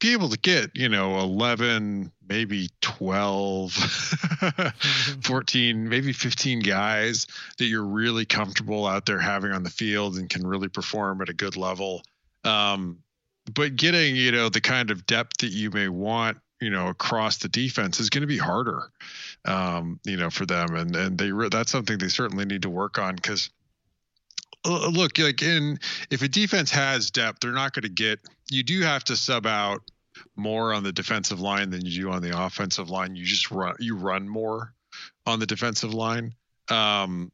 be able to get, you know, 11, maybe 12, 14, maybe 15 guys that you're really comfortable out there having on the field and can really perform at a good level. Um, but getting, you know, the kind of depth that you may want, you know, across the defense is going to be harder, um, you know, for them. And, and they, that's something they certainly need to work on because uh, look like in if a defense has depth they're not going to get you do have to sub out more on the defensive line than you do on the offensive line. You just run you run more on the defensive line. Um,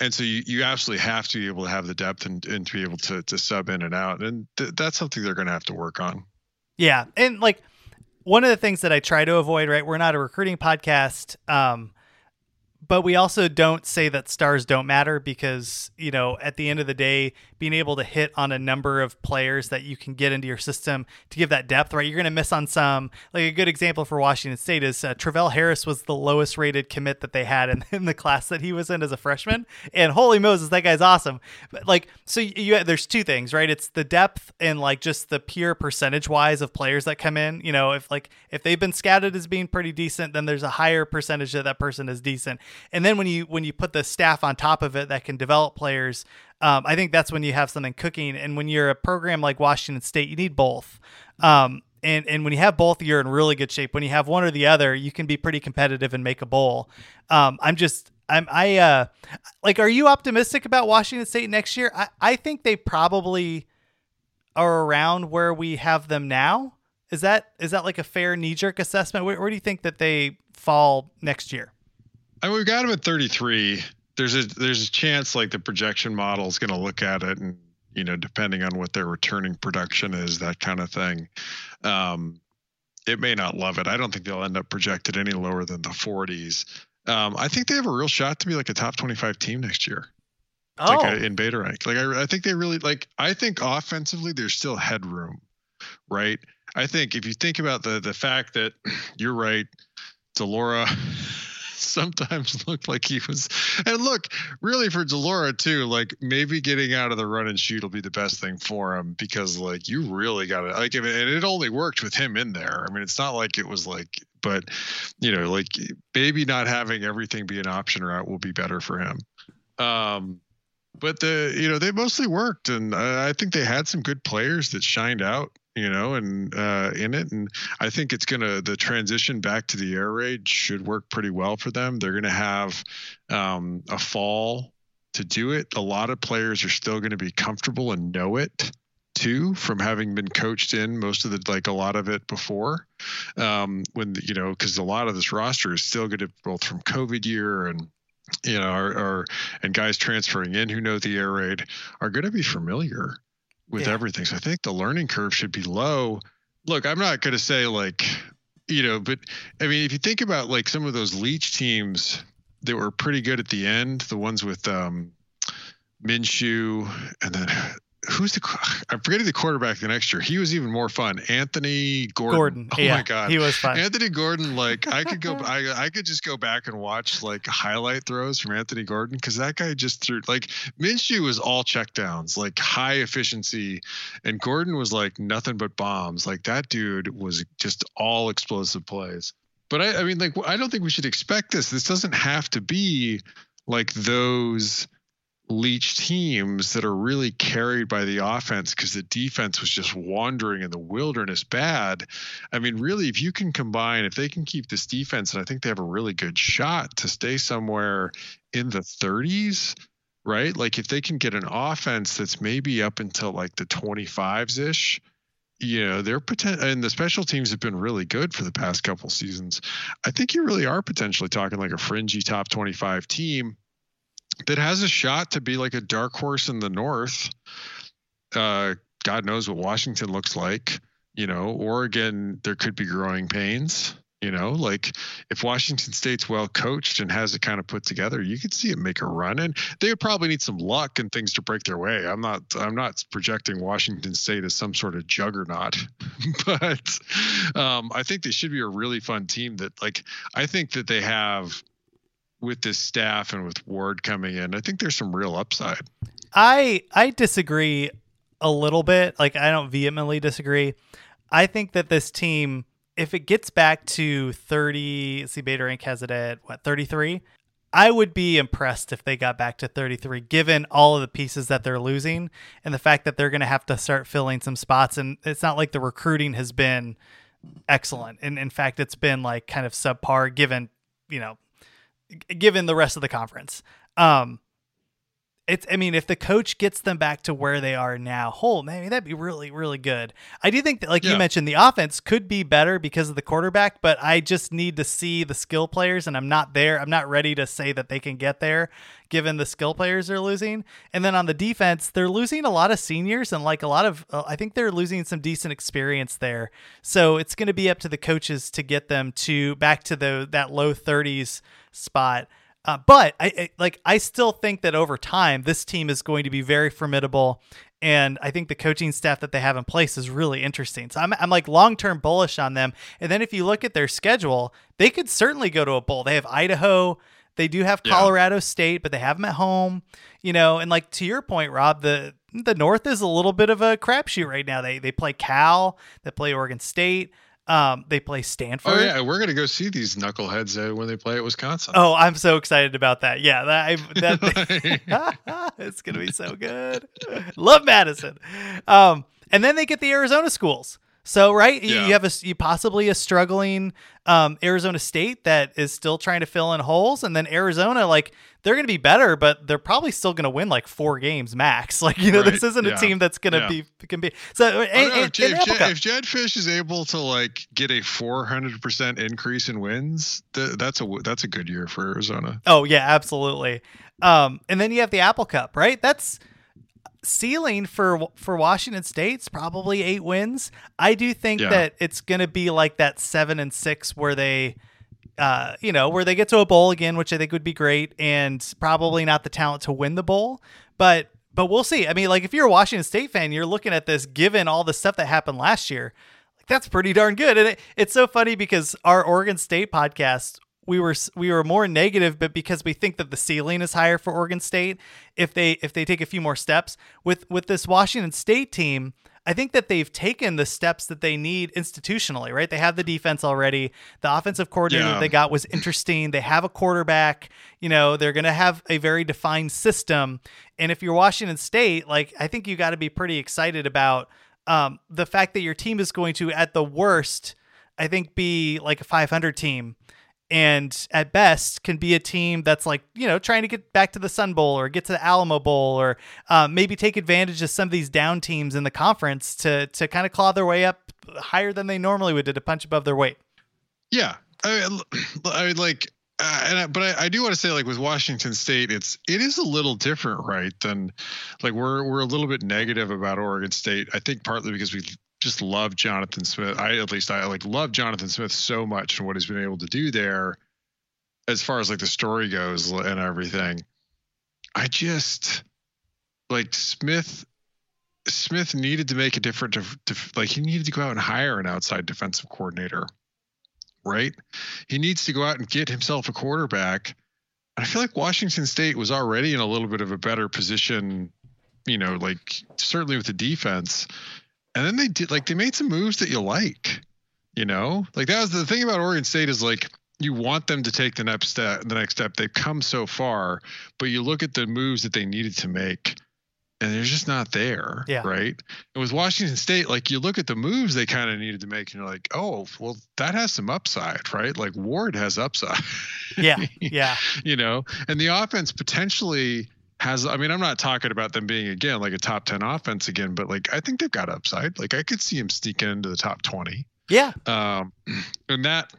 and so you, you absolutely have to be able to have the depth and, and to be able to, to sub in and out. And th- that's something they're going to have to work on. Yeah. And like one of the things that I try to avoid, right? We're not a recruiting podcast. Um, but we also don't say that stars don't matter because you know at the end of the day being able to hit on a number of players that you can get into your system to give that depth right? You're going to miss on some. Like a good example for washington state is uh, travell harris was the lowest rated commit that they had in, in the class that he was in as a freshman. And holy moses that guy's awesome. But like so you, you there's two things right? It's the depth and like just the pure percentage wise of players that come in. You know if like if they've been scouted as being pretty decent then there's a higher percentage that that person is decent and then when you when you put the staff on top of it that can develop players, um, I think that's when you have something cooking. And when you're a program like Washington State, you need both. Um, and and when you have both, you're in really good shape. When you have one or the other, you can be pretty competitive and make a bowl. Um, I'm just I'm I uh like are you optimistic about Washington State next year? I, I think they probably are around where we have them now. Is that is that like a fair knee jerk assessment? Where, where do you think that they fall next year? I mean, we've got him at 33. There's a there's a chance like the projection model is going to look at it and you know depending on what their returning production is, that kind of thing. Um, it may not love it. I don't think they'll end up projected any lower than the 40s. Um, I think they have a real shot to be like a top 25 team next year. Oh. Like a, in beta rank. Like I, I think they really like. I think offensively there's still headroom, right? I think if you think about the the fact that you're right, de Laura sometimes looked like he was. And look, really for de Laura too, like maybe getting out of the run and shoot will be the best thing for him because like you really got to like, and it only worked with him in there. I mean, it's not like it was like, but you know, like maybe not having everything be an option route will be better for him. Um, but the you know they mostly worked, and I think they had some good players that shined out you know, and uh, in it. And I think it's going to, the transition back to the air raid should work pretty well for them. They're going to have um, a fall to do it. A lot of players are still going to be comfortable and know it too from having been coached in most of the like a lot of it before um when you know because a lot of this roster is still going to both from covid year and you know or, or and guys transferring in who know the air raid are going to be familiar with yeah. everything. So I think the learning curve should be low. Look, I'm not going to say like, you know, but I mean, if you think about like some of those Leach teams that were pretty good at the end, the ones with um, Minshew and then who's the I'm forgetting the quarterback the next year. He was even more fun. Anthony Gordon. Gordon. Oh yeah, my god. He was fun. Anthony Gordon like I could go I I could just go back and watch like highlight throws from Anthony Gordon cuz that guy just threw like Minshew was all checkdowns, like high efficiency and Gordon was like nothing but bombs. Like that dude was just all explosive plays. But I I mean like I don't think we should expect this. This doesn't have to be like those Leach teams that are really carried by the offense because the defense was just wandering in the wilderness bad. I mean, really, if you can combine, if they can keep this defense, and I think they have a really good shot to stay somewhere in the 30s, right? Like if they can get an offense that's maybe up until like the 25s ish. You know, they're potential, and the special teams have been really good for the past couple seasons. I think you really are potentially talking like a fringy top 25 team that has a shot to be like a dark horse in the North. Uh, God knows what Washington looks like. You know, Oregon, there could be growing pains. You know, like if Washington State's well coached and has it kind of put together, you could see it make a run. And they would probably need some luck and things to break their way. I'm not I'm not projecting Washington State as some sort of juggernaut, but um, I think they should be a really fun team. That like I think that they have with this staff and with Ward coming in, I think there's some real upside. I I disagree a little bit. Like I don't vehemently disagree. I think that this team, if it gets back to 30, see Beta Rank has it at what 33. I would be impressed if they got back to 33, given all of the pieces that they're losing and the fact that they're going to have to start filling some spots. And it's not like the recruiting has been excellent. And in fact, it's been like kind of subpar, given you know given the rest of the conference. Um, it's I mean, if the coach gets them back to where they are now, oh man, that'd be really, really good. I do think that like yeah. you mentioned, the offense could be better because of the quarterback, but I just need to see the skill players and I'm not there. I'm not ready to say that they can get there given the skill players they're losing. And then on the defense, they're losing a lot of seniors and like a lot of uh, I think they're losing some decent experience there. So it's going to be up to the coaches to get them to back to the that low 30s spot. Uh, but I, I, like I still think that over time this team is going to be very formidable, and I think the coaching staff that they have in place is really interesting. So I'm I'm like long term bullish on them. And then if you look at their schedule, they could certainly go to a bowl. They have Idaho, they do have Colorado yeah. State, but they have them at home. You know, and like to your point, Rob, the the North is a little bit of a crapshoot right now. They they play Cal, they play Oregon State. Um, they play Stanford. Oh yeah, we're gonna go see these knuckleheads uh, when they play at Wisconsin. Oh, I'm so excited about that. Yeah, that, I, that it's gonna be so good. Love Madison. Um, and then they get the Arizona schools. So right, yeah. you have a you possibly a struggling um, Arizona State that is still trying to fill in holes, and then Arizona like they're going to be better, but they're probably still going to win like four games max. Like you know, right. this isn't yeah. a team that's going to yeah. be can be. So oh, and, no, and, if, and if Jedd Fisch is able to like get a four hundred percent increase in wins, th- that's a that's a good year for Arizona. Oh yeah, absolutely. Um, and then you have the Apple Cup, right? That's ceiling for for Washington State's probably eight wins. I do think yeah. that it's going to be like that seven and six where they, uh, you know, where they get to a bowl again, which I think would be great, and probably not the talent to win the bowl, but but we'll see. I mean, like if you're a Washington State fan, you're looking at this given all the stuff that happened last year. Like that's pretty darn good, and it, it's so funny because our Oregon State podcast we were we were more negative, but because we think that the ceiling is higher for Oregon State, if they if they take a few more steps with with this Washington State team, I think that they've taken the steps that they need institutionally. Right, they have the defense already. The offensive coordinator Yeah. they got was interesting. They have a quarterback. You know, they're going to have a very defined system. And if you're Washington State, like I think you got to be pretty excited about um, the fact that your team is going to, at the worst, I think, be like a 500 team and at best can be a team that's like you know trying to get back to the Sun Bowl or get to the Alamo Bowl or um, maybe take advantage of some of these down teams in the conference to to kind of claw their way up higher than they normally would to punch above their weight. Yeah, I mean, I mean like, uh, and I, but I, I do want to say, like with Washington State, it's it is a little different, right? Than like we're we're a little bit negative about Oregon State. I think partly because we just love Jonathan Smith. I at least I like love Jonathan Smith so much and what he's been able to do there, as far as like the story goes and everything. I just like Smith. Smith needed to make a different, like he needed to go out and hire an outside defensive coordinator right? He needs to go out and get himself a quarterback. I feel like Washington State was already in a little bit of a better position, you know, like certainly with the defense. And then they did like they made some moves that you like, you know? Like that was the thing about Oregon State is like you want them to take the next step the next step. They've come so far, but you look at the moves that they needed to make and they're just not there. Yeah. Right. And with Washington State, like you look at the moves they kind of needed to make, and you're like, oh, well, that has some upside, right? Like Ward has upside. Yeah, yeah, you know, and the offense potentially has. I mean, I'm not talking about them being again like a top ten offense again, but like I think they've got upside. Like I could see him sneaking into the top twenty. yeah, Um, and that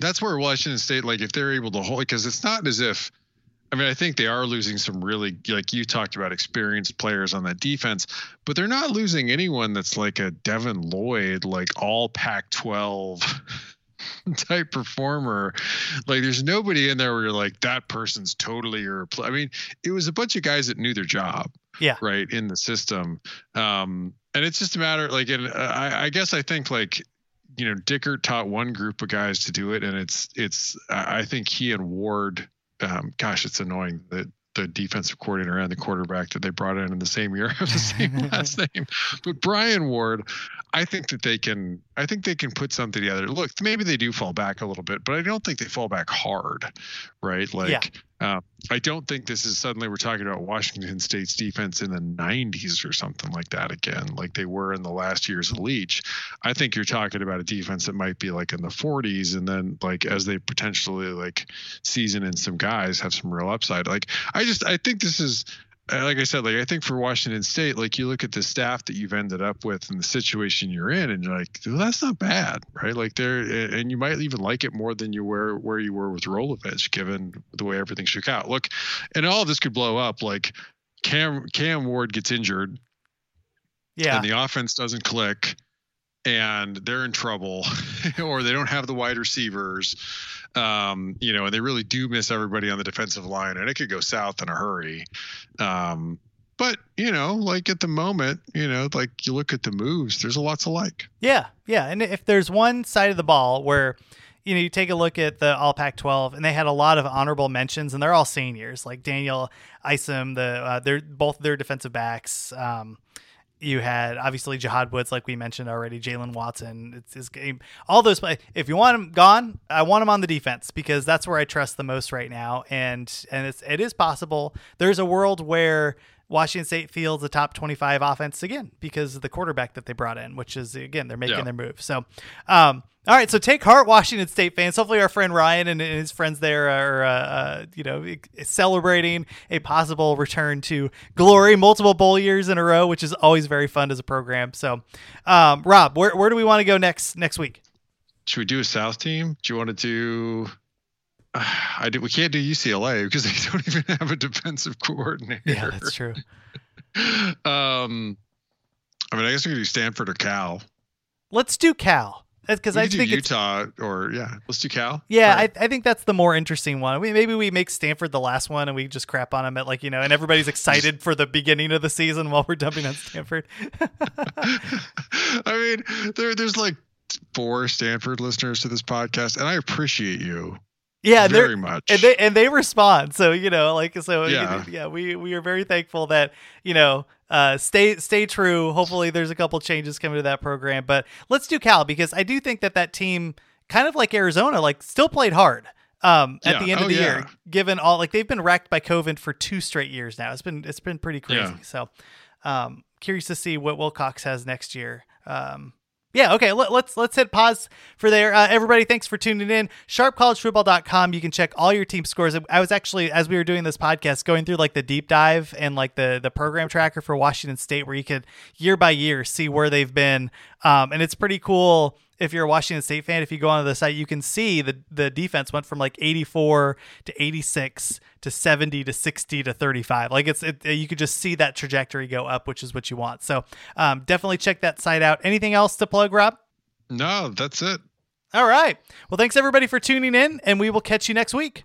that's where Washington State, like, if they're able to hold, because it's not as if, I mean, I think they are losing some really, like you talked about, experienced players on that defense, but they're not losing anyone that's like a Devin Lloyd, like all Pac 12 type performer. Like, there's nobody in there where you're like, that person's totally your, I mean, it was a bunch of guys that knew their job yeah. right in the system um and it's just a matter like and uh, I, I guess i think like you know dickert taught one group of guys to do it and it's it's I think he and ward um gosh it's annoying that the defensive coordinator and the quarterback that they brought in in the same year have the same last name. But brian ward i think that they can i think they can put something together. Look maybe they do fall back a little bit but i don't think they fall back hard right? Like Yeah. Um, I don't think this is suddenly we're talking about Washington State's defense in the 90s or something like that again, like they were in the last years of Leach. I think you're talking about a defense that might be like in the 40s, and then like as they potentially like season in some guys have some real upside. Like I just I think this is like I said, like I think for Washington State, like you look at the staff that you've ended up with and the situation you're in, and you're like, well, that's not bad, right? Like there, and you might even like it more than you were where you were with Rolovich, given the way everything shook out. Look, and all this could blow up. Like Cam Cam Ward gets injured, yeah. and the offense doesn't click, and they're in trouble, or they don't have the wide receivers, um, you know, and they really do miss everybody on the defensive line, and it could go south in a hurry. Um, but you know, like at the moment, you know, like you look at the moves, there's a lot to like. Yeah, yeah. And if there's one side of the ball where, you know, you take a look at the All Pac 12, and they had a lot of honorable mentions, and they're all seniors, like Daniel Isom, the uh, they're both their defensive backs. Um, you had obviously Jahad Woods, like we mentioned already, Jaylen Watson. It's his game. All those play. If you want him gone, I want him on the defense because that's where I trust the most right now. And and it's it is possible. There's a world where Washington State fields a top 25 offense again because of the quarterback that they brought in, which is again they're making Yeah. their move. So, um, all right, so take heart, Washington State fans. Hopefully, our friend Ryan and his friends there are, uh, uh, you know, celebrating a possible return to glory, multiple bowl years in a row, which is always very fun as a program. So, um, Rob, where where do we want to go next next week? Should we do a South team? Do you want to do? I do. We can't do UCLA because they don't even have a defensive coordinator. Yeah, that's true. um, I mean, I guess we could do Stanford or Cal. Let's do Cal because I think it's Utah or yeah, let's do Cal. Yeah, right. I, I think that's the more interesting one. We, maybe we make Stanford the last one and we just crap on them at like, you know, and everybody's excited for the beginning of the season while we're dumping on Stanford. I mean, there there's like four Stanford listeners to this podcast, and I appreciate you. Yeah, they're- very much. and they and they respond. So you know, like so, Yeah. yeah, we we are very thankful that you know. Uh, stay stay true. Hopefully, there's a couple changes coming to that program, but let's do Cal because I do think that that team, kind of like Arizona, like still played hard. Um, at Yeah. the end Oh, of the yeah. year, given all like they've been wrecked by COVID for two straight years now. It's been it's been pretty crazy. Yeah. So, um, curious to see what Wilcox has next year. Um, yeah, okay. Let, let's let's hit pause for there. Uh, everybody, thanks for tuning in. SharpCollegeFootball.com. You can check all your team scores. I was actually, as we were doing this podcast, going through like the deep dive and like the the program tracker for Washington State, where you could year by year see where they've been, um, and it's pretty cool. If you're a Washington State fan, if you go onto the site, you can see the the defense went from like 84 to 86 to 70 to 60 to 35. Like it's it, you could just see that trajectory go up, which is what you want. So um, definitely check that site out. Anything else to plug, Rob? no, that's it. All right. Well, thanks everybody for tuning in, and we will catch you next week.